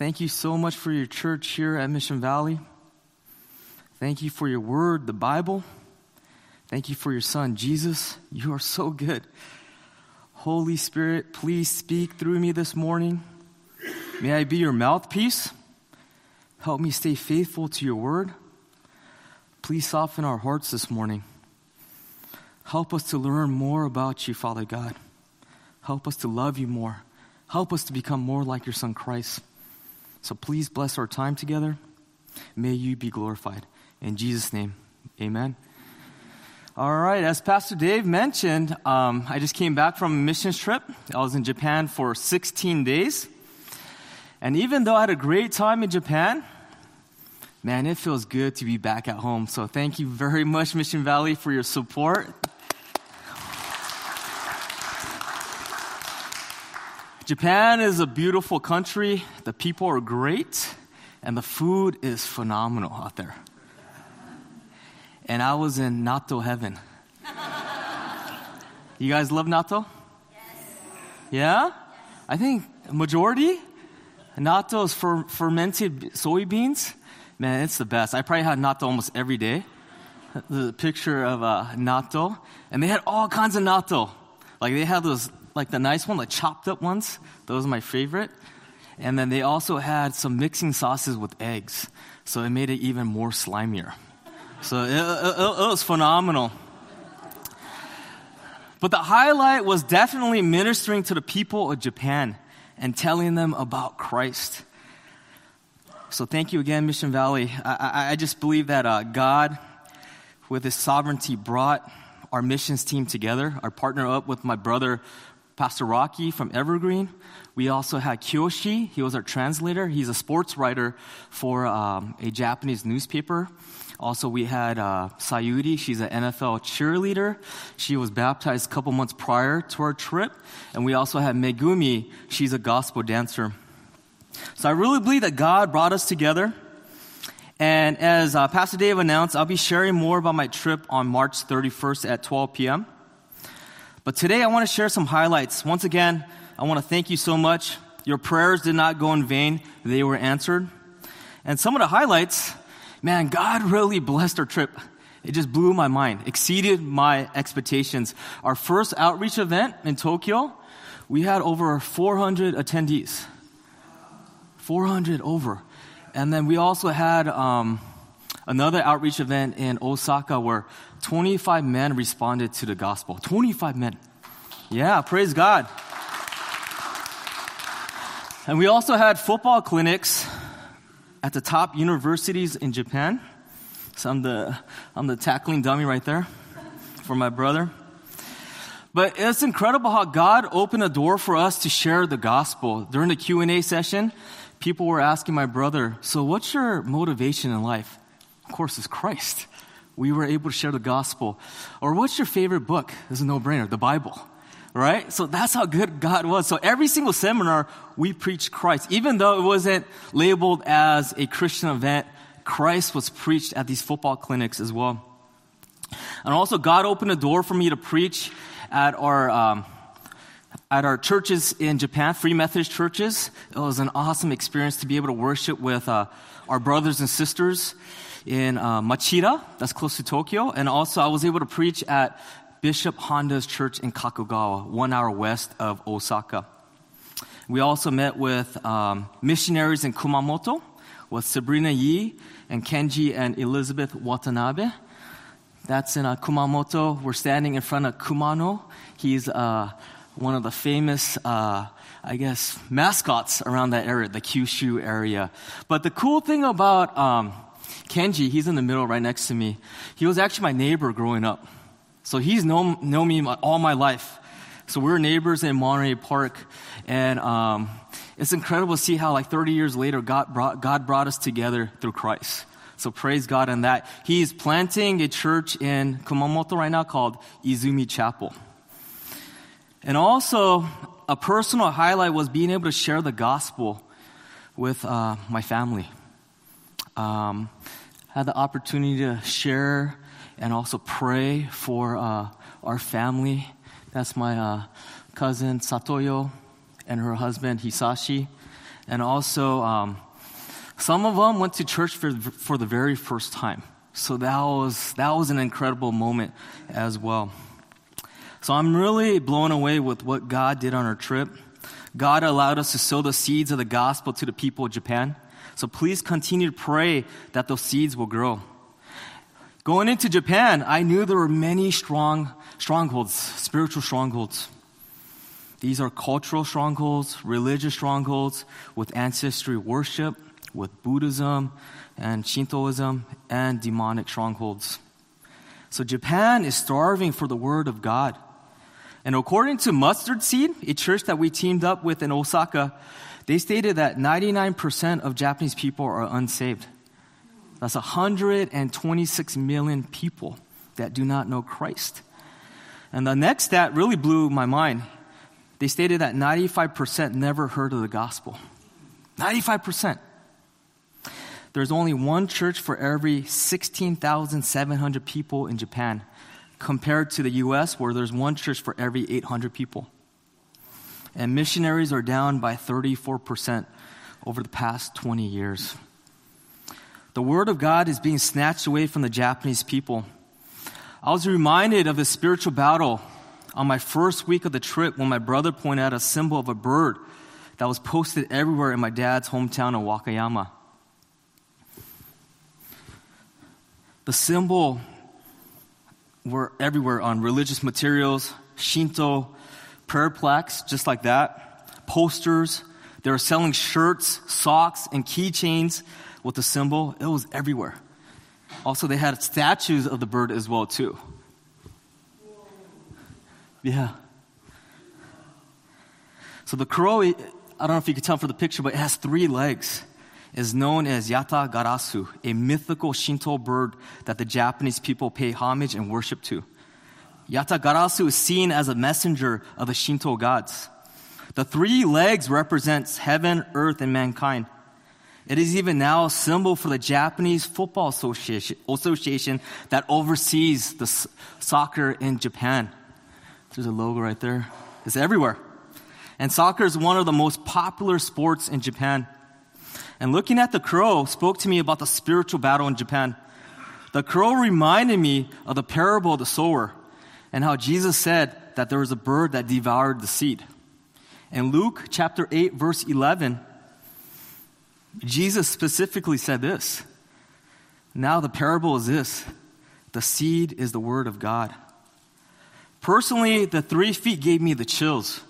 Thank you so much for your church here at Mission Valley. Thank you for your word, the Bible. Thank you for your son, Jesus. You are so good. Holy Spirit, please speak through me this morning. May I be your mouthpiece. Help me stay faithful to your word. Please soften our hearts this morning. Help us to learn more about you, Father God. Help us to love you more. Help us to become more like your Son Christ. So please bless our time together. May you be glorified. In Jesus' name, amen. All right, as Pastor Dave mentioned, um, I just came back from a missions trip. I was in Japan for 16 days. And even though I had a great time in Japan, man, it feels good to be back at home. So thank you very much, Mission Valley, for your support. Japan is a beautiful country. The people are great, and the food is phenomenal out there. And I was in natto heaven. you guys love natto? Yes. Yeah? I think majority natto is for fermented soybeans. Man, it's the best. I probably had natto almost every day. The picture of uh, natto, and they had all kinds of natto. Like they had those like the nice one, the chopped up ones. Those are my favorite. And then they also had some mixing sauces with eggs. So it made it even more slimier. So it, it, it was phenomenal. But the highlight was definitely ministering to the people of Japan and telling them about Christ. So thank you again, Mission Valley. I, I, I just believe that uh, God, with His sovereignty, brought our missions team together. I partner up with my brother Pastor Rocky from Evergreen. We also had Kyoshi. He was our translator. He's a sports writer for um, a Japanese newspaper. Also, we had uh, Sayuri. She's an NFL cheerleader. She was baptized a couple months prior to our trip. And we also had Megumi. She's a gospel dancer. So I really believe that God brought us together. And as uh, Pastor Dave announced, I'll be sharing more about my trip on March 31st at 12 p.m. But today I want to share some highlights. Once again, I want to thank you so much. Your prayers did not go in vain, they were answered. And some of the highlights, man, God really blessed our trip. It just blew my mind, exceeded my expectations. Our first outreach event in Tokyo, we had over 400 attendees. 400 over. And then we also had um, another outreach event in Osaka where 25 men responded to the gospel. 25 men. Yeah, praise God. And we also had football clinics at the top universities in Japan. So I'm the, I'm the tackling dummy right there for my brother. But it's incredible how God opened a door for us to share the gospel. During the Q&A session, people were asking my brother, "So what's your motivation in life?" Of course, is Christ we were able to share the gospel. Or what's your favorite book? Is a no brainer, the Bible. Right? So that's how good God was. So every single seminar, we preached Christ. Even though it wasn't labeled as a Christian event, Christ was preached at these football clinics as well. And also, God opened a door for me to preach at our, um, at our churches in Japan, Free Methodist churches. It was an awesome experience to be able to worship with uh, our brothers and sisters in uh, Machida, that's close to Tokyo. And also, I was able to preach at Bishop Honda's church in Kakogawa, one hour west of Osaka. We also met with um, missionaries in Kumamoto with Sabrina Yi and Kenji and Elizabeth Watanabe. That's in uh, Kumamoto. We're standing in front of Kumamon. He's uh, one of the famous, uh, I guess, mascots around that area, the Kyushu area. But the cool thing about um, Kenji, he's in the middle right next to me. He was actually my neighbor growing up. So he's known, known me all my life. So we are neighbors in Monterey Park. And um, it's incredible to see how, like 30 years later, God brought, God brought us together through Christ. So praise God on that. He's planting a church in Kumamoto right now called Izumi Chapel. And also, a personal highlight was being able to share the gospel with uh, my family. Um, had the opportunity to share and also pray for uh, our family. That's my uh, cousin Satoyo and her husband Hisashi. And also, um, some of them went to church for, for the very first time. So that was, that was an incredible moment as well. So I'm really blown away with what God did on our trip. God allowed us to sow the seeds of the gospel to the people of Japan. So please continue to pray that those seeds will grow. Going into Japan, I knew there were many strong strongholds, spiritual strongholds. These are cultural strongholds, religious strongholds with ancestry worship, with Buddhism and Shintoism, and demonic strongholds. So Japan is starving for the word of God. And according to Mustard Seed, a church that we teamed up with in Osaka, they stated that 99% of Japanese people are unsaved. That's 126 million people that do not know Christ. And the next stat really blew my mind. They stated that 95% never heard of the gospel. 95%. There's only one church for every 16,700 people in Japan compared to the US, where there's one church for every 800 people. And missionaries are down by 34% over the past 20 years. The Word of God is being snatched away from the Japanese people. I was reminded of a spiritual battle on my first week of the trip when my brother pointed out a symbol of a bird that was posted everywhere in my dad's hometown of Wakayama. The symbol were everywhere on religious materials, Shinto, prayer plaques, just like that, posters. They were selling shirts, socks, and keychains with the symbol. It was everywhere. Also, they had statues of the bird as well, too. Yeah. So the crow, I don't know if you can tell from the picture, but it has three legs. Is known as Yata Garasu, a mythical Shinto bird that the Japanese people pay homage and worship to. Yata Garasu is seen as a messenger of the Shinto gods. The three legs represents heaven, earth, and mankind. It is even now a symbol for the Japanese Football Association that oversees the soccer in Japan. There's a logo right there. It's everywhere. And soccer is one of the most popular sports in Japan. And looking at the crow spoke to me about the spiritual battle in Japan. The crow reminded me of the parable of the sower and how Jesus said that there was a bird that devoured the seed. In Luke chapter 8, verse 11, Jesus specifically said this. Now the parable is this the seed is the word of God. Personally, the three feet gave me the chills.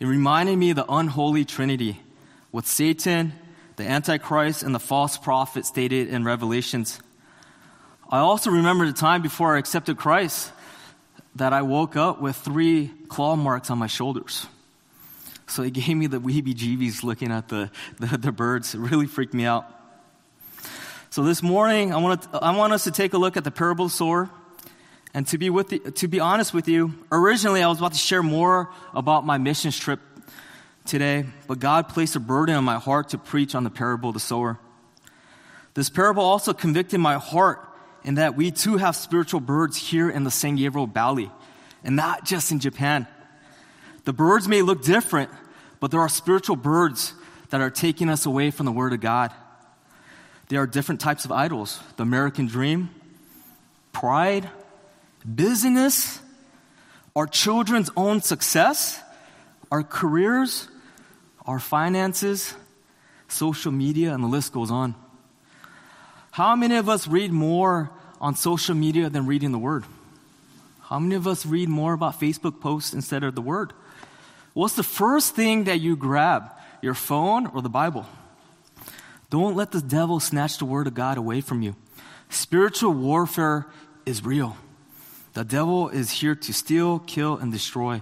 It reminded me of the unholy trinity with Satan, the Antichrist, and the false prophet stated in Revelations. I also remember the time before I accepted Christ that I woke up with three claw marks on my shoulders. So it gave me the weeby jeebies looking at the, the, the, birds. It really freaked me out. So this morning, I want, to, I want us to take a look at the parable of the sower. And to be, with the, to be honest with you, originally I was about to share more about my missions trip today, but God placed a burden on my heart to preach on the parable of the sower. This parable also convicted my heart in that we too have spiritual birds here in the San Gabriel Valley, and not just in Japan. The birds may look different, but there are spiritual birds that are taking us away from the Word of God. There are different types of idols the American dream, pride, business, our children's own success, our careers, our finances, social media, and the list goes on. How many of us read more on social media than reading the Word? How many of us read more about Facebook posts instead of the Word? What's the first thing that you grab? Your phone or the Bible? Don't let the devil snatch the Word of God away from you. Spiritual warfare is real. The devil is here to steal, kill, and destroy.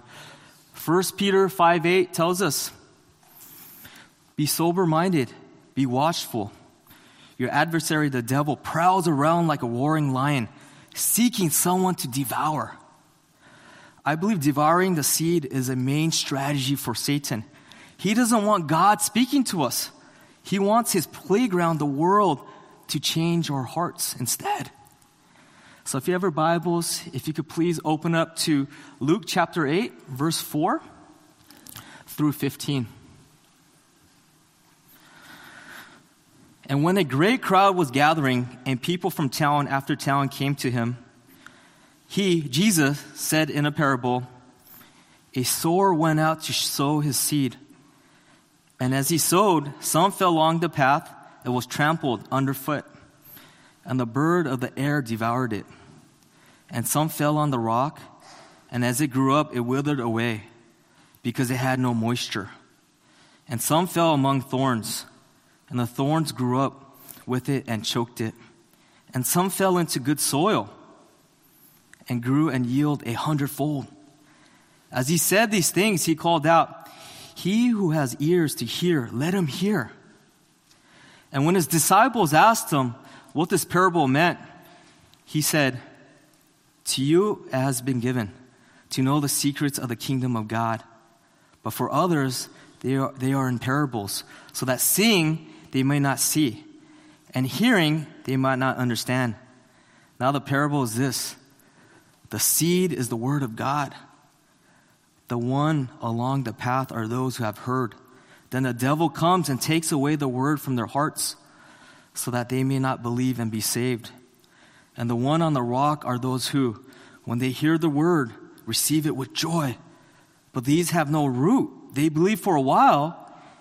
1 Peter 5 8 tells us Be sober minded, be watchful. Your adversary, the devil, prowls around like a roaring lion, seeking someone to devour. I believe devouring the seed is a main strategy for Satan. He doesn't want God speaking to us, he wants his playground, the world, to change our hearts instead. So if you have your Bibles, if you could please open up to Luke chapter 8, verse 4 through 15. And when a great crowd was gathering, and people from town after town came to him, he, Jesus, said in a parable, A sower went out to sow his seed. And as he sowed, some fell along the path and was trampled underfoot, and the bird of the air devoured it. And some fell on the rock, and as it grew up, it withered away, because it had no moisture. And some fell among thorns and the thorns grew up with it and choked it. And some fell into good soil and grew and yielded a hundredfold. As he said these things, he called out, He who has ears to hear, let him hear. And when his disciples asked him what this parable meant, he said, To you it has been given to know the secrets of the kingdom of God. But for others, they are, they are in parables, so that seeing they may not see, and hearing they might not understand. Now, the parable is this the seed is the word of God. The one along the path are those who have heard. Then the devil comes and takes away the word from their hearts, so that they may not believe and be saved. And the one on the rock are those who, when they hear the word, receive it with joy. But these have no root. They believe for a while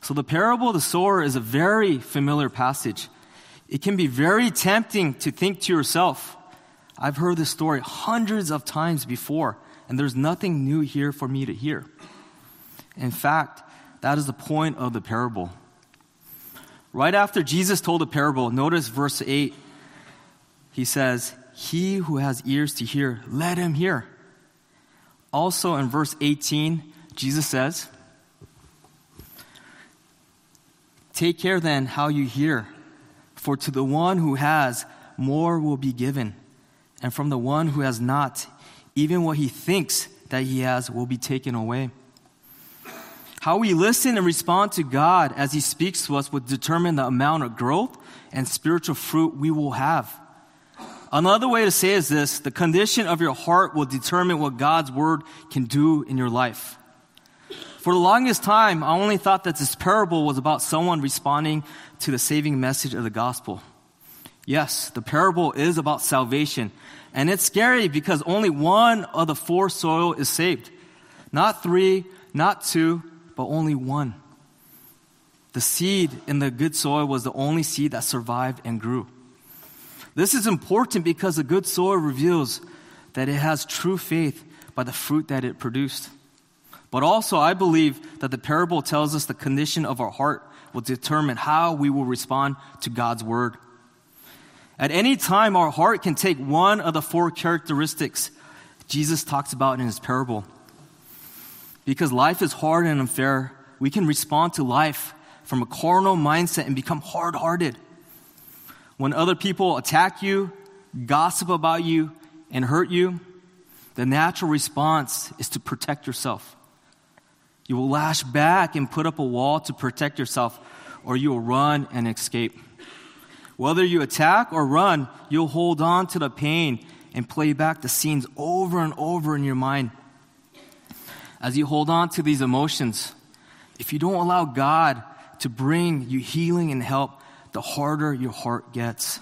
So, the parable of the sower is a very familiar passage. It can be very tempting to think to yourself, I've heard this story hundreds of times before, and there's nothing new here for me to hear. In fact, that is the point of the parable. Right after Jesus told the parable, notice verse 8. He says, He who has ears to hear, let him hear. Also in verse 18, Jesus says, Take care then how you hear, for to the one who has, more will be given, and from the one who has not, even what he thinks that he has will be taken away. How we listen and respond to God as He speaks to us will determine the amount of growth and spiritual fruit we will have. Another way to say is this the condition of your heart will determine what God's Word can do in your life. For the longest time, I only thought that this parable was about someone responding to the saving message of the gospel. Yes, the parable is about salvation. And it's scary because only one of the four soil is saved. Not three, not two, but only one. The seed in the good soil was the only seed that survived and grew. This is important because the good soil reveals that it has true faith by the fruit that it produced. But also, I believe that the parable tells us the condition of our heart will determine how we will respond to God's word. At any time, our heart can take one of the four characteristics Jesus talks about in his parable. Because life is hard and unfair, we can respond to life from a carnal mindset and become hard hearted. When other people attack you, gossip about you, and hurt you, the natural response is to protect yourself. You will lash back and put up a wall to protect yourself, or you will run and escape. Whether you attack or run, you'll hold on to the pain and play back the scenes over and over in your mind. As you hold on to these emotions, if you don't allow God to bring you healing and help, the harder your heart gets.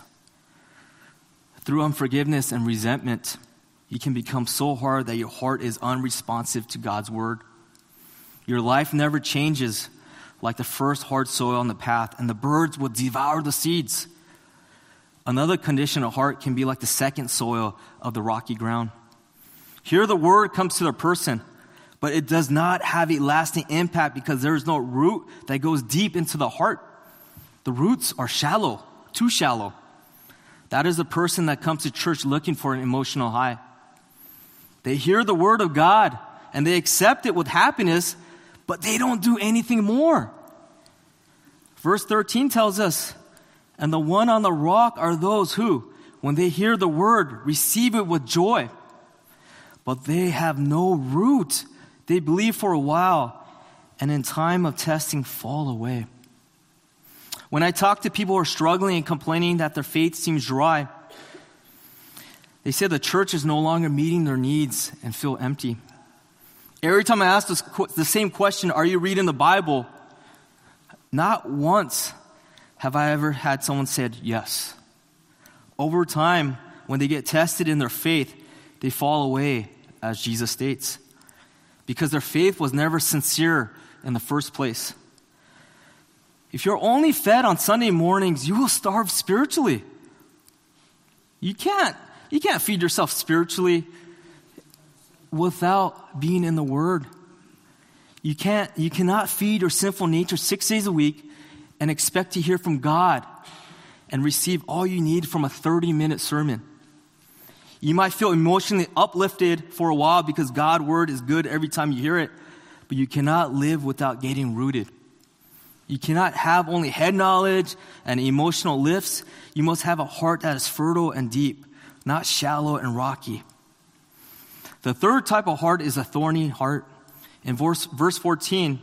Through unforgiveness and resentment, you can become so hard that your heart is unresponsive to God's word. Your life never changes like the first hard soil on the path, and the birds will devour the seeds. Another condition of heart can be like the second soil of the rocky ground. Here, the word comes to the person, but it does not have a lasting impact because there is no root that goes deep into the heart. The roots are shallow, too shallow. That is the person that comes to church looking for an emotional high. They hear the word of God and they accept it with happiness, but they don't do anything more. Verse 13 tells us, and the one on the rock are those who, when they hear the word, receive it with joy. But they have no root. They believe for a while and in time of testing fall away. When I talk to people who are struggling and complaining that their faith seems dry, they say the church is no longer meeting their needs and feel empty. Every time I ask this, the same question, Are you reading the Bible? Not once have I ever had someone said yes. Over time, when they get tested in their faith, they fall away, as Jesus states, because their faith was never sincere in the first place. If you're only fed on Sunday mornings, you will starve spiritually. You can't, you can't feed yourself spiritually without being in the Word. You can't, you cannot feed your sinful nature six days a week and expect to hear from God and receive all you need from a 30 minute sermon. You might feel emotionally uplifted for a while because God's word is good every time you hear it, but you cannot live without getting rooted. You cannot have only head knowledge and emotional lifts. You must have a heart that is fertile and deep, not shallow and rocky. The third type of heart is a thorny heart. In verse, verse 14,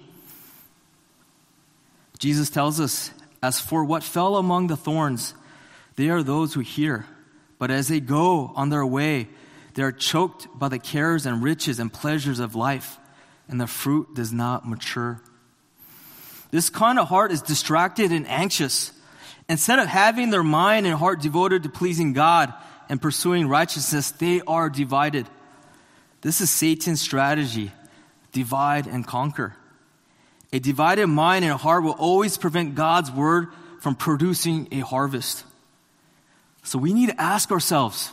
Jesus tells us, As for what fell among the thorns, they are those who hear. But as they go on their way, they are choked by the cares and riches and pleasures of life, and the fruit does not mature. This kind of heart is distracted and anxious. Instead of having their mind and heart devoted to pleasing God and pursuing righteousness, they are divided. This is Satan's strategy divide and conquer. A divided mind and heart will always prevent God's word from producing a harvest. So we need to ask ourselves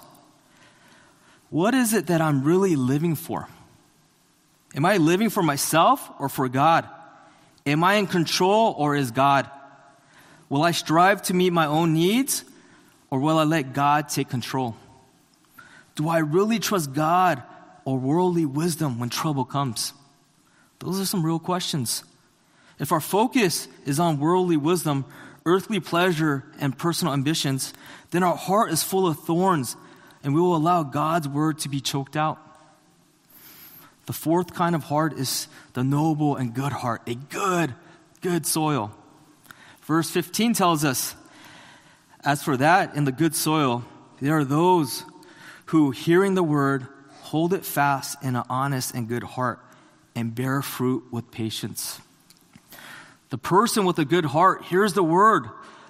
what is it that I'm really living for? Am I living for myself or for God? Am I in control or is God? Will I strive to meet my own needs or will I let God take control? Do I really trust God or worldly wisdom when trouble comes? Those are some real questions. If our focus is on worldly wisdom, earthly pleasure, and personal ambitions, then our heart is full of thorns and we will allow God's word to be choked out. The fourth kind of heart is the noble and good heart, a good, good soil. Verse 15 tells us, As for that in the good soil, there are those who, hearing the word, hold it fast in an honest and good heart and bear fruit with patience. The person with a good heart hears the word,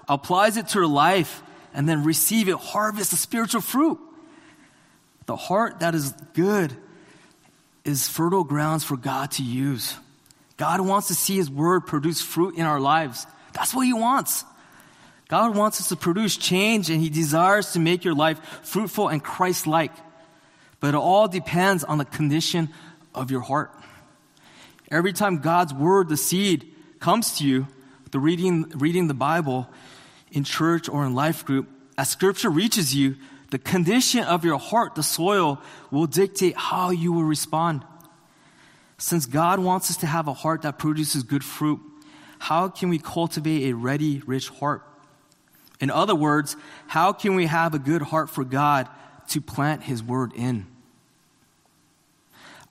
applies it to her life, and then receive it, harvest the spiritual fruit. The heart that is good is fertile grounds for God to use. God wants to see His Word produce fruit in our lives. That's what He wants. God wants us to produce change and He desires to make your life fruitful and Christ like. But it all depends on the condition of your heart. Every time God's Word, the seed, comes to you, the reading, reading the Bible in church or in life group, as Scripture reaches you, the condition of your heart, the soil, will dictate how you will respond. Since God wants us to have a heart that produces good fruit, how can we cultivate a ready, rich heart? In other words, how can we have a good heart for God to plant His word in?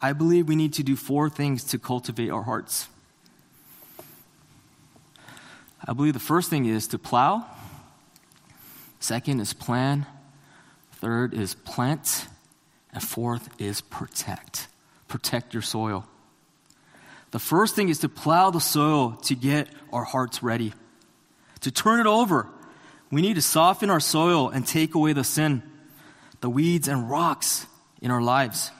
I believe we need to do four things to cultivate our hearts. I believe the first thing is to plow, second is plan, Third is plant. And fourth is protect. Protect your soil. The first thing is to plow the soil to get our hearts ready. To turn it over, we need to soften our soil and take away the sin, the weeds and rocks in our lives.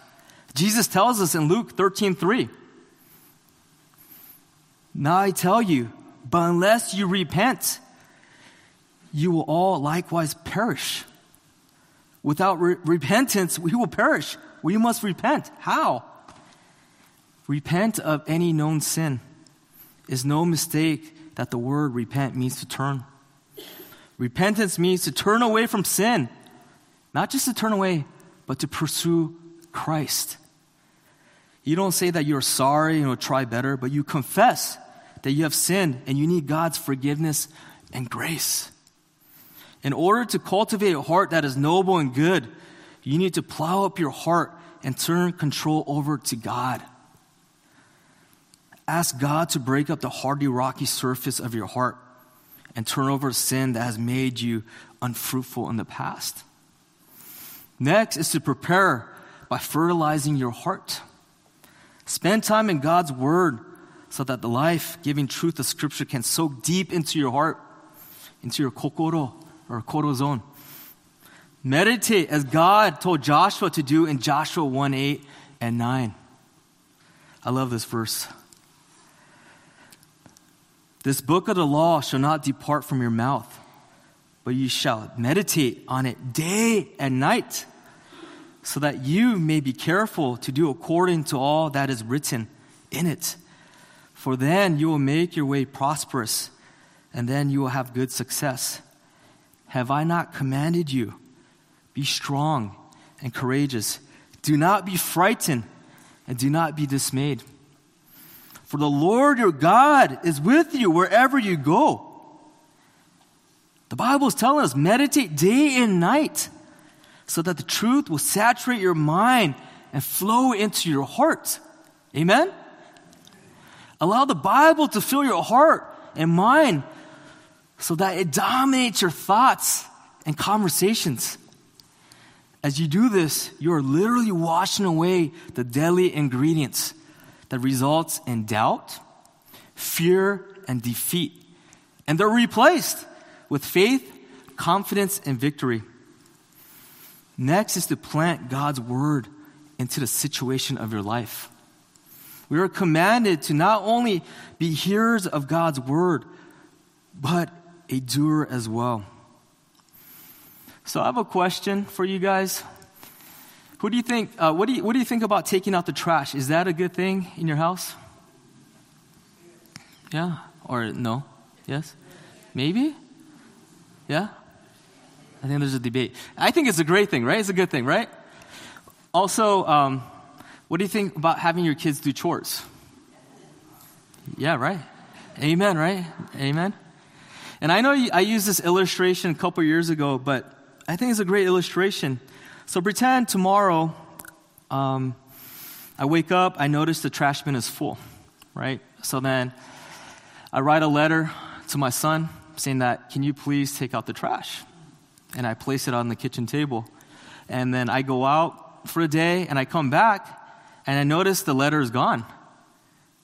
Jesus tells us in Luke 13 3. Now I tell you, but unless you repent, you will all likewise perish. Without re- repentance, we will perish. We must repent. How? Repent of any known sin is no mistake that the word repent means to turn. Repentance means to turn away from sin, not just to turn away, but to pursue Christ. You don't say that you're sorry and will try better, but you confess that you have sinned and you need God's forgiveness and grace. In order to cultivate a heart that is noble and good, you need to plow up your heart and turn control over to God. Ask God to break up the hardy, rocky surface of your heart and turn over sin that has made you unfruitful in the past. Next is to prepare by fertilizing your heart. Spend time in God's Word so that the life giving truth of Scripture can soak deep into your heart, into your kokoro or koro zone. Meditate as God told Joshua to do in Joshua 1 8 and 9. I love this verse. This book of the law shall not depart from your mouth, but you shall meditate on it day and night, so that you may be careful to do according to all that is written in it. For then you will make your way prosperous, and then you will have good success. Have I not commanded you? Be strong and courageous. Do not be frightened, and do not be dismayed. For the Lord your God is with you wherever you go. The Bible is telling us meditate day and night so that the truth will saturate your mind and flow into your heart. Amen? Allow the Bible to fill your heart and mind so that it dominates your thoughts and conversations. As you do this, you are literally washing away the deadly ingredients that results in doubt, fear, and defeat. And they're replaced with faith, confidence, and victory. Next is to plant God's word into the situation of your life. We are commanded to not only be hearers of God's word, but a doer as well. So I have a question for you guys. Who do you think, uh, what, do you, what do you think about taking out the trash? Is that a good thing in your house? Yeah? Or no? Yes? Maybe? Yeah? I think there's a debate. I think it's a great thing, right? It's a good thing, right? Also, um, what do you think about having your kids do chores? Yeah, right? Amen, right? Amen. And I know I used this illustration a couple years ago, but I think it's a great illustration. So pretend tomorrow um, I wake up, I notice the trash bin is full, right? So then I write a letter to my son saying that, can you please take out the trash? And I place it on the kitchen table. And then I go out for a day and I come back and I notice the letter is gone.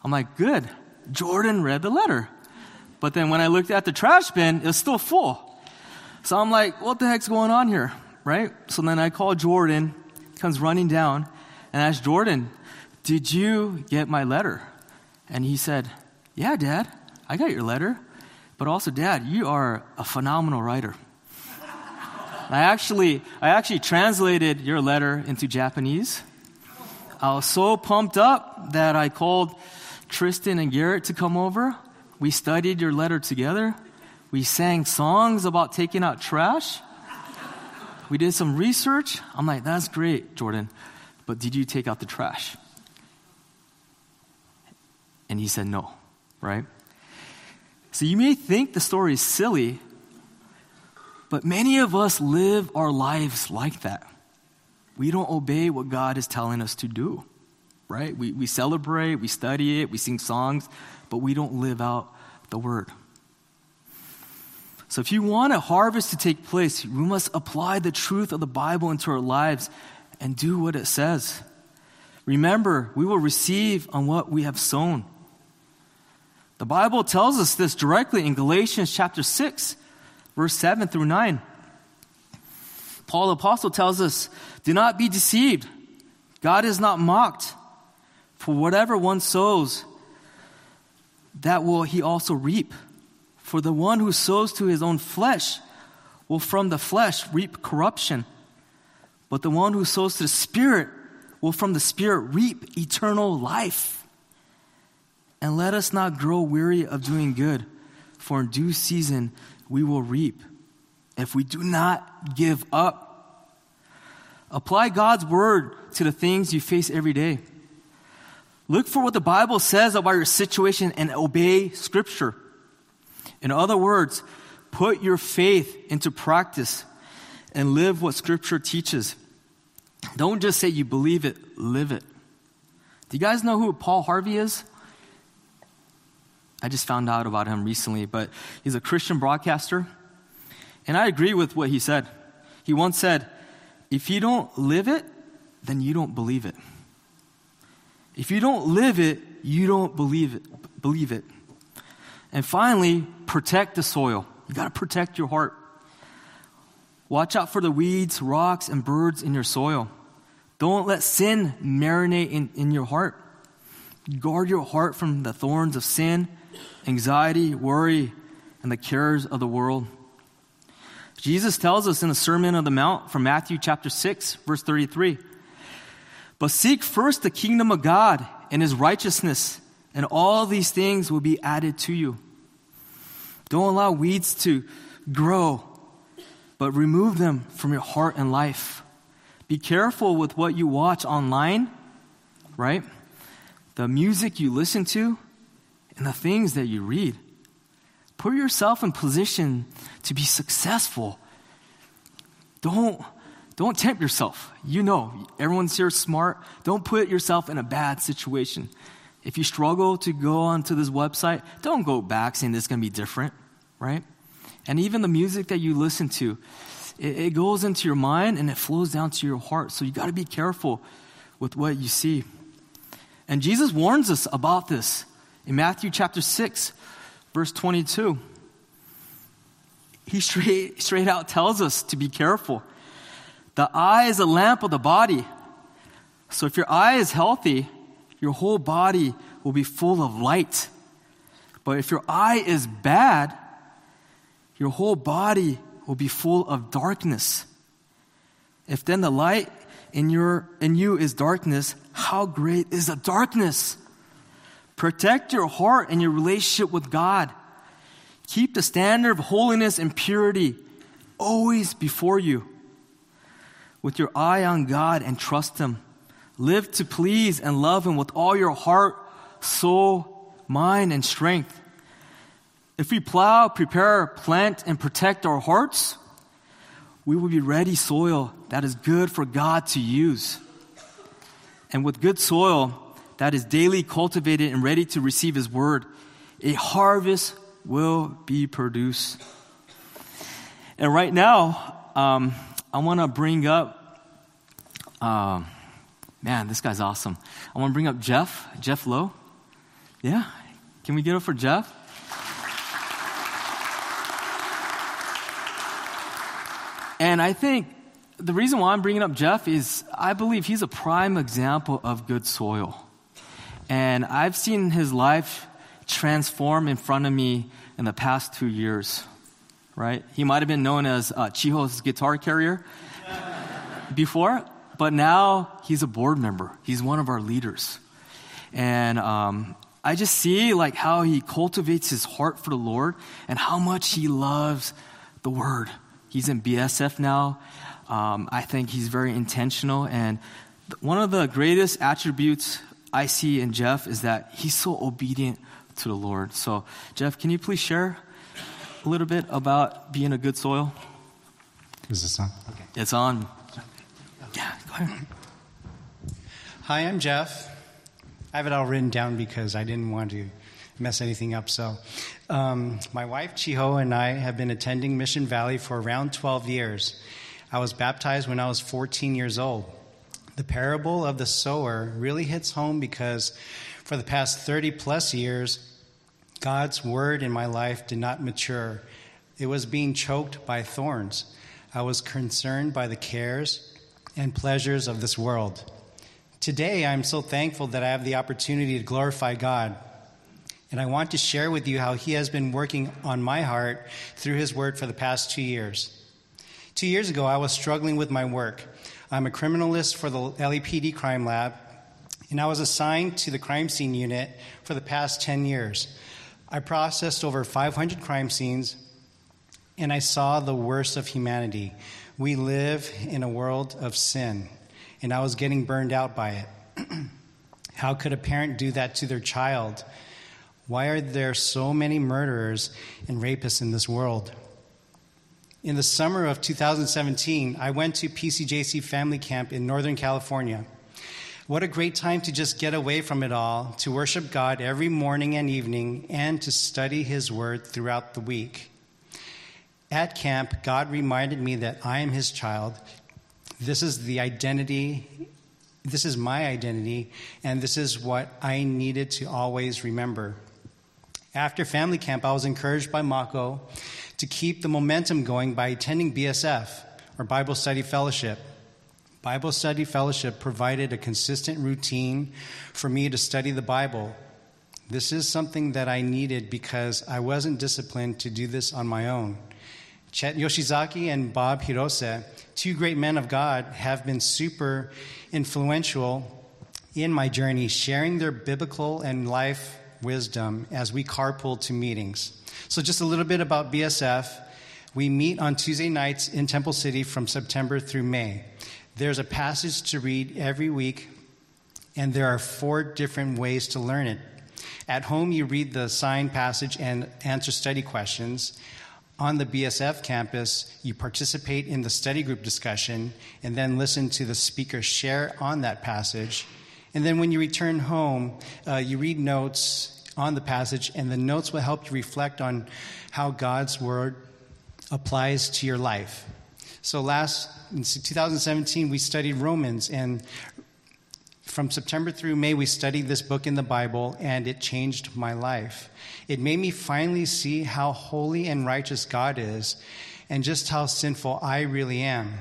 I'm like, good. Jordan read the letter. But then when I looked at the trash bin, it was still full. So I'm like, what the heck's going on here? Right? So then I call Jordan, comes running down, and ask Jordan, did you get my letter? And he said, yeah, Dad, I got your letter. But also, Dad, you are a phenomenal writer. I actually, I actually translated your letter into Japanese. I was so pumped up that I called Tristan and Garrett to come over. We studied your letter together. We sang songs about taking out trash. We did some research. I'm like, that's great, Jordan. But did you take out the trash? And he said no, right? So you may think the story is silly, but many of us live our lives like that. We don't obey what God is telling us to do, right? We, we celebrate, we study it, we sing songs, but we don't live out the word. So, if you want a harvest to take place, we must apply the truth of the Bible into our lives and do what it says. Remember, we will receive on what we have sown. The Bible tells us this directly in Galatians chapter 6, verse 7 through 9. Paul the Apostle tells us, Do not be deceived. God is not mocked. For whatever one sows, that will he also reap. For the one who sows to his own flesh will from the flesh reap corruption. But the one who sows to the Spirit will from the Spirit reap eternal life. And let us not grow weary of doing good, for in due season we will reap if we do not give up. Apply God's word to the things you face every day. Look for what the Bible says about your situation and obey Scripture. In other words, Put your faith into practice and live what Scripture teaches. Don't just say you believe it, live it. Do you guys know who Paul Harvey is? I just found out about him recently, but he's a Christian broadcaster. And I agree with what he said. He once said, If you don't live it, then you don't believe it. If you don't live it, you don't believe it. Believe it. And finally, protect the soil. You got to protect your heart. Watch out for the weeds, rocks, and birds in your soil. Don't let sin marinate in, in your heart. Guard your heart from the thorns of sin, anxiety, worry, and the cares of the world. Jesus tells us in the Sermon on the Mount from Matthew chapter 6, verse 33 But seek first the kingdom of God and his righteousness, and all these things will be added to you. Don't allow weeds to grow, but remove them from your heart and life. Be careful with what you watch online, right? The music you listen to, and the things that you read. Put yourself in position to be successful. Don't, don't tempt yourself. You know, everyone's here smart. Don't put yourself in a bad situation. If you struggle to go onto this website, don't go back saying this is going to be different, right? And even the music that you listen to, it, it goes into your mind and it flows down to your heart. So you got to be careful with what you see. And Jesus warns us about this in Matthew chapter 6, verse 22. He straight, straight out tells us to be careful. The eye is a lamp of the body. So if your eye is healthy, your whole body will be full of light. But if your eye is bad, your whole body will be full of darkness. If then the light in, your, in you is darkness, how great is the darkness? Protect your heart and your relationship with God. Keep the standard of holiness and purity always before you. With your eye on God and trust Him. Live to please and love Him with all your heart, soul, mind, and strength. If we plow, prepare, plant, and protect our hearts, we will be ready soil that is good for God to use. And with good soil that is daily cultivated and ready to receive His word, a harvest will be produced. And right now, um, I want to bring up, uh, man, this guy's awesome. I want to bring up Jeff, Jeff Lowe. Yeah, can we get up for Jeff? And I think the reason why I'm bringing up Jeff is I believe he's a prime example of good soil. And I've seen his life transform in front of me in the past two years, right? He might have been known as uh, Chiho's guitar carrier before, but now he's a board member. He's one of our leaders. And um, I just see like how he cultivates his heart for the Lord and how much he loves the word. He's in BSF now. Um, I think he's very intentional. And one of the greatest attributes I see in Jeff is that he's so obedient to the Lord. So, Jeff, can you please share a little bit about being a good soil? Is this on? Okay. It's on. Yeah, go ahead. Hi, I'm Jeff. I have it all written down because I didn't want to mess anything up. So, um, my wife Chiho and I have been attending Mission Valley for around 12 years. I was baptized when I was 14 years old. The parable of the sower really hits home because for the past 30 plus years, God's word in my life did not mature. It was being choked by thorns. I was concerned by the cares and pleasures of this world. Today, I'm so thankful that I have the opportunity to glorify God and I want to share with you how He has been working on my heart through His Word for the past two years. Two years ago, I was struggling with my work. I'm a criminalist for the LAPD Crime Lab, and I was assigned to the crime scene unit for the past 10 years. I processed over 500 crime scenes, and I saw the worst of humanity. We live in a world of sin, and I was getting burned out by it. How could a parent do that to their child? Why are there so many murderers and rapists in this world? In the summer of 2017, I went to PCJC Family Camp in Northern California. What a great time to just get away from it all, to worship God every morning and evening, and to study His Word throughout the week. At camp, God reminded me that I am His child. This is the identity, this is my identity, and this is what I needed to always remember. After family camp, I was encouraged by Mako to keep the momentum going by attending BSF, or Bible Study Fellowship. Bible Study Fellowship provided a consistent routine for me to study the Bible. This is something that I needed because I wasn't disciplined to do this on my own. Chet Yoshizaki and Bob Hirose, two great men of God, have been super influential in my journey, sharing their biblical and life wisdom as we carpool to meetings. So, just a little bit about BSF. We meet on Tuesday nights in Temple City from September through May. There's a passage to read every week, and there are four different ways to learn it. At home, you read the signed passage and answer study questions. On the BSF campus, you participate in the study group discussion and then listen to the speaker share on that passage. And then when you return home, uh, you read notes on the passage, and the notes will help you reflect on how God's Word applies to your life. So last in 2017 we studied Romans and from September through May we studied this book in the Bible and it changed my life. It made me finally see how holy and righteous God is and just how sinful I really am.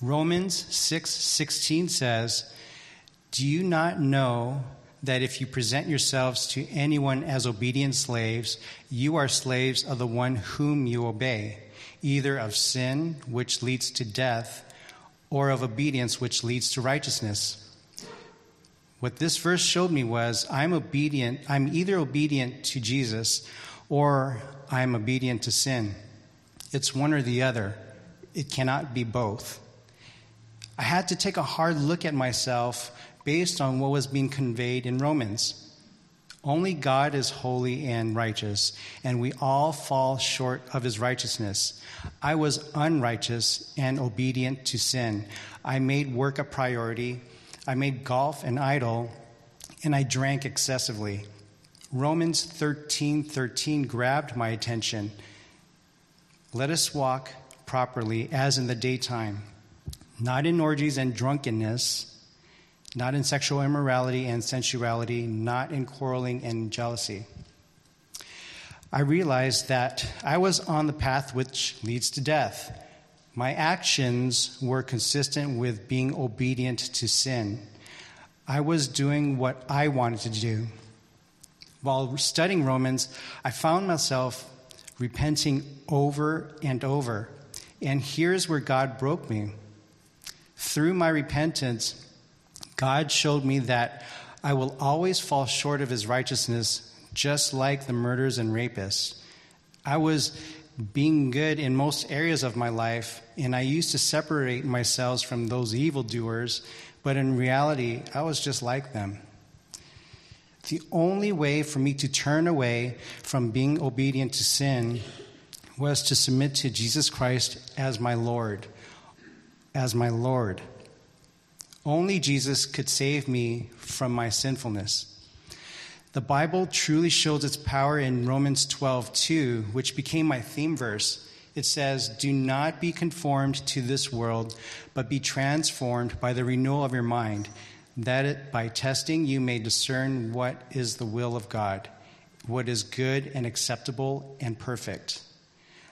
Romans 6:16 says, "Do you not know that if you present yourselves to anyone as obedient slaves, you are slaves of the one whom you obey?" either of sin, which leads to death, or of obedience, which leads to righteousness. What this verse showed me was I'm obedient, I'm either obedient to Jesus or I'm obedient to sin. It's one or the other, it cannot be both. I had to take a hard look at myself based on what was being conveyed in Romans. Only God is holy and righteous, and we all fall short of his righteousness. I was unrighteous and obedient to sin. I made work a priority. I made golf an idol, and I drank excessively. Romans 13 13 grabbed my attention. Let us walk properly as in the daytime, not in orgies and drunkenness not in sexual immorality and sensuality, not in quarreling and jealousy. I realized that I was on the path which leads to death. My actions were consistent with being obedient to sin. I was doing what I wanted to do. While studying Romans, I found myself repenting over and over. And here's where God broke me. Through my repentance, God showed me that I will always fall short of his righteousness, just like the murderers and rapists. I was being good in most areas of my life, and I used to separate myself from those evildoers, but in reality, I was just like them. The only way for me to turn away from being obedient to sin was to submit to Jesus Christ as my Lord. As my Lord. Only Jesus could save me from my sinfulness. The Bible truly shows its power in Romans 12, 2, which became my theme verse. It says, Do not be conformed to this world, but be transformed by the renewal of your mind, that it, by testing you may discern what is the will of God, what is good and acceptable and perfect.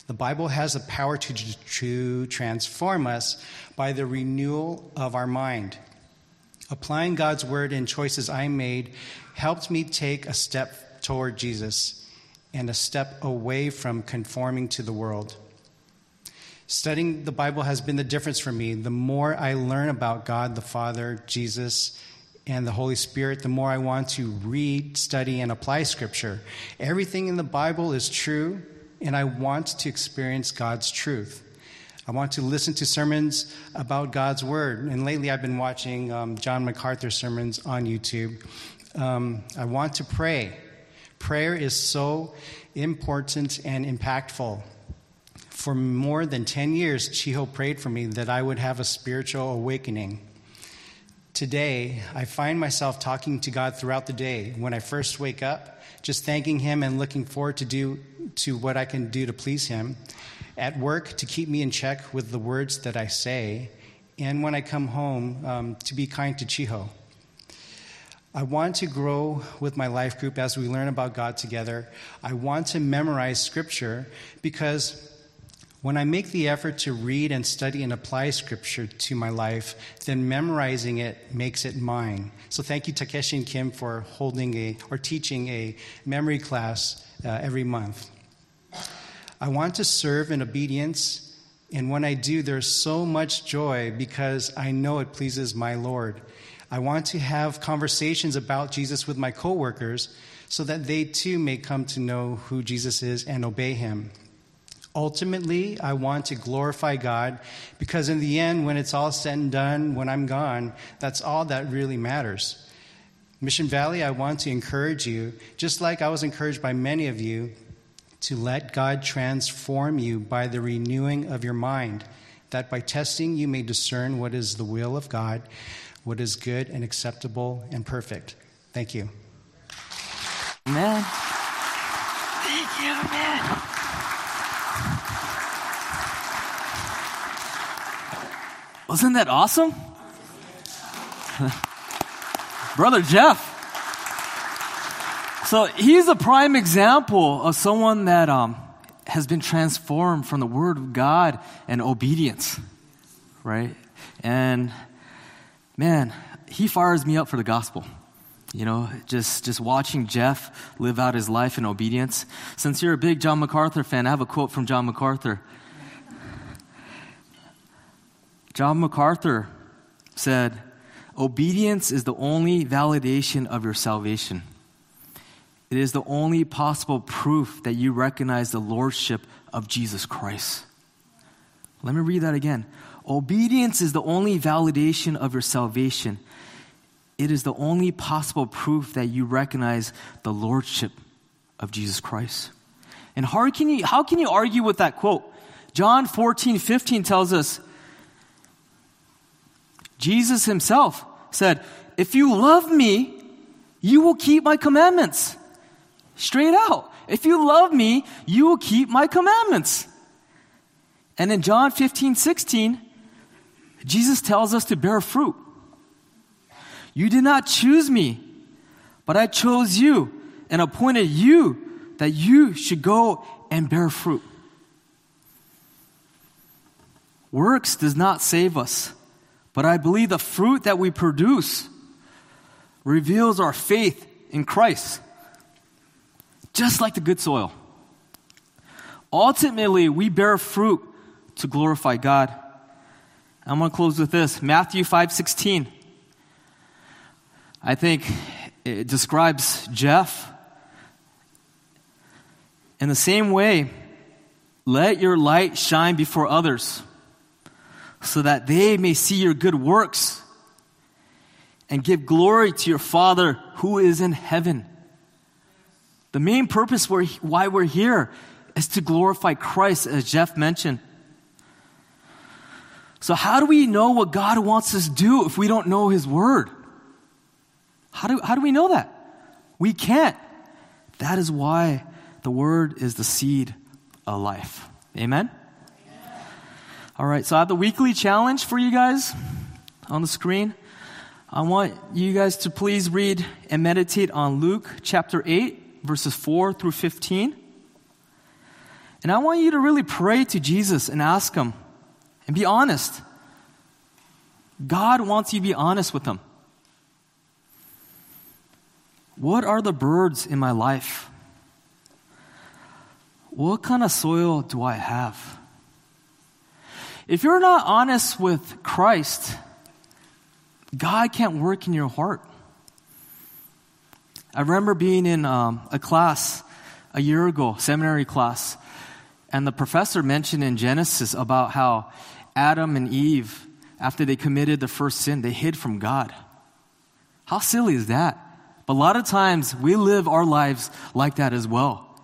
The Bible has the power to, to transform us by the renewal of our mind. Applying God's word in choices I made helped me take a step toward Jesus and a step away from conforming to the world. Studying the Bible has been the difference for me. The more I learn about God the Father, Jesus, and the Holy Spirit, the more I want to read, study, and apply Scripture. Everything in the Bible is true, and I want to experience God's truth. I want to listen to sermons about God's Word. And lately I've been watching um, John MacArthur sermons on YouTube. Um, I want to pray. Prayer is so important and impactful. For more than 10 years, Chiho prayed for me that I would have a spiritual awakening. Today, I find myself talking to God throughout the day. When I first wake up, just thanking Him and looking forward to do to what I can do to please Him. At work, to keep me in check with the words that I say, and when I come home, um, to be kind to Chiho. I want to grow with my life group as we learn about God together. I want to memorize Scripture because when I make the effort to read and study and apply Scripture to my life, then memorizing it makes it mine. So thank you, Takeshi and Kim, for holding a or teaching a memory class uh, every month. I want to serve in obedience, and when I do, there's so much joy because I know it pleases my Lord. I want to have conversations about Jesus with my coworkers so that they too may come to know who Jesus is and obey him. Ultimately, I want to glorify God because, in the end, when it's all said and done, when I'm gone, that's all that really matters. Mission Valley, I want to encourage you, just like I was encouraged by many of you, to let God transform you by the renewing of your mind, that by testing you may discern what is the will of God, what is good and acceptable and perfect. Thank you. Amen. Thank you, man. Wasn't that awesome? Brother Jeff. So he's a prime example of someone that um, has been transformed from the Word of God and obedience, right? And man, he fires me up for the gospel. You know, just just watching Jeff live out his life in obedience. Since you're a big John MacArthur fan, I have a quote from John MacArthur. John MacArthur said, Obedience is the only validation of your salvation. It is the only possible proof that you recognize the lordship of Jesus Christ. Let me read that again. Obedience is the only validation of your salvation. It is the only possible proof that you recognize the lordship of Jesus Christ. And how can you, how can you argue with that quote? John 14, 15 tells us, Jesus himself said, If you love me, you will keep my commandments. Straight out. If you love me, you will keep my commandments. And in John 15, 16, Jesus tells us to bear fruit. You did not choose me, but I chose you and appointed you that you should go and bear fruit. Works does not save us. But I believe the fruit that we produce reveals our faith in Christ, just like the good soil. Ultimately, we bear fruit to glorify God. I'm going to close with this Matthew 5:16. I think it describes Jeff. In the same way, let your light shine before others so that they may see your good works and give glory to your Father who is in heaven. The main purpose why we're here is to glorify Christ, as Jeff mentioned. So, how do we know what God wants us to do if we don't know His Word? How do, how do we know that? We can't. That is why the Word is the seed of life. Amen? All right, so I have the weekly challenge for you guys on the screen. I want you guys to please read and meditate on Luke chapter 8, verses 4 through 15. And I want you to really pray to Jesus and ask Him and be honest. God wants you to be honest with Him. What are the birds in my life? What kind of soil do I have? If you're not honest with Christ, God can't work in your heart. I remember being in um, a class a year ago, seminary class, and the professor mentioned in Genesis about how Adam and Eve, after they committed the first sin, they hid from God. How silly is that? But a lot of times we live our lives like that as well,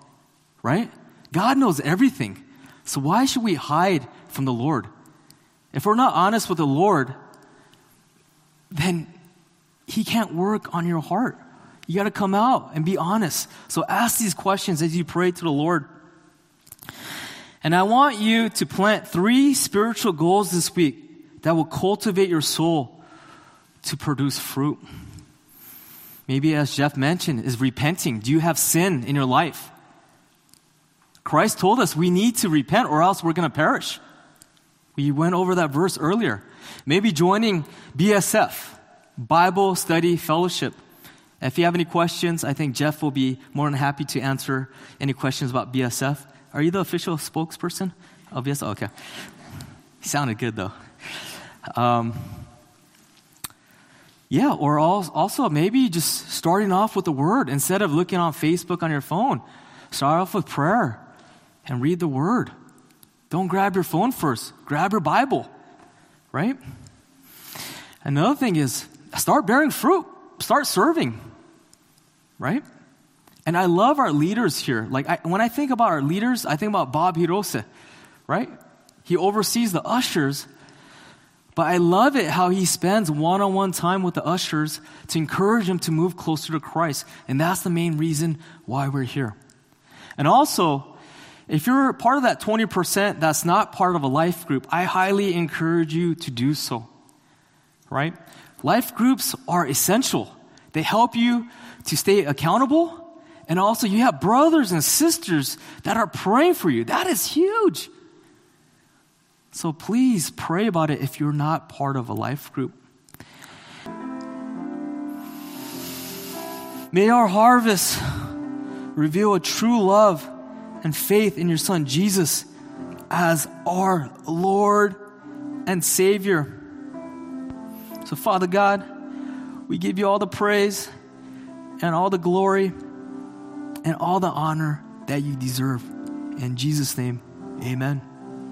right? God knows everything. So why should we hide from the Lord? If we're not honest with the Lord, then He can't work on your heart. You got to come out and be honest. So ask these questions as you pray to the Lord. And I want you to plant three spiritual goals this week that will cultivate your soul to produce fruit. Maybe, as Jeff mentioned, is repenting. Do you have sin in your life? Christ told us we need to repent or else we're going to perish. We went over that verse earlier. Maybe joining BSF, Bible Study Fellowship. If you have any questions, I think Jeff will be more than happy to answer any questions about BSF. Are you the official spokesperson of BSF? Okay. He sounded good though. Um, yeah, or also maybe just starting off with the word instead of looking on Facebook on your phone. Start off with prayer and read the word. Don't grab your phone first, grab your Bible, right? Another thing is start bearing fruit, start serving, right? And I love our leaders here. Like, I, when I think about our leaders, I think about Bob Hirose, right? He oversees the ushers, but I love it how he spends one on one time with the ushers to encourage them to move closer to Christ. And that's the main reason why we're here. And also, if you're part of that 20% that's not part of a life group, I highly encourage you to do so. Right? Life groups are essential. They help you to stay accountable. And also, you have brothers and sisters that are praying for you. That is huge. So please pray about it if you're not part of a life group. May our harvest reveal a true love and faith in your Son Jesus as our Lord and Savior. So, Father God, we give you all the praise and all the glory and all the honor that you deserve. In Jesus' name, amen.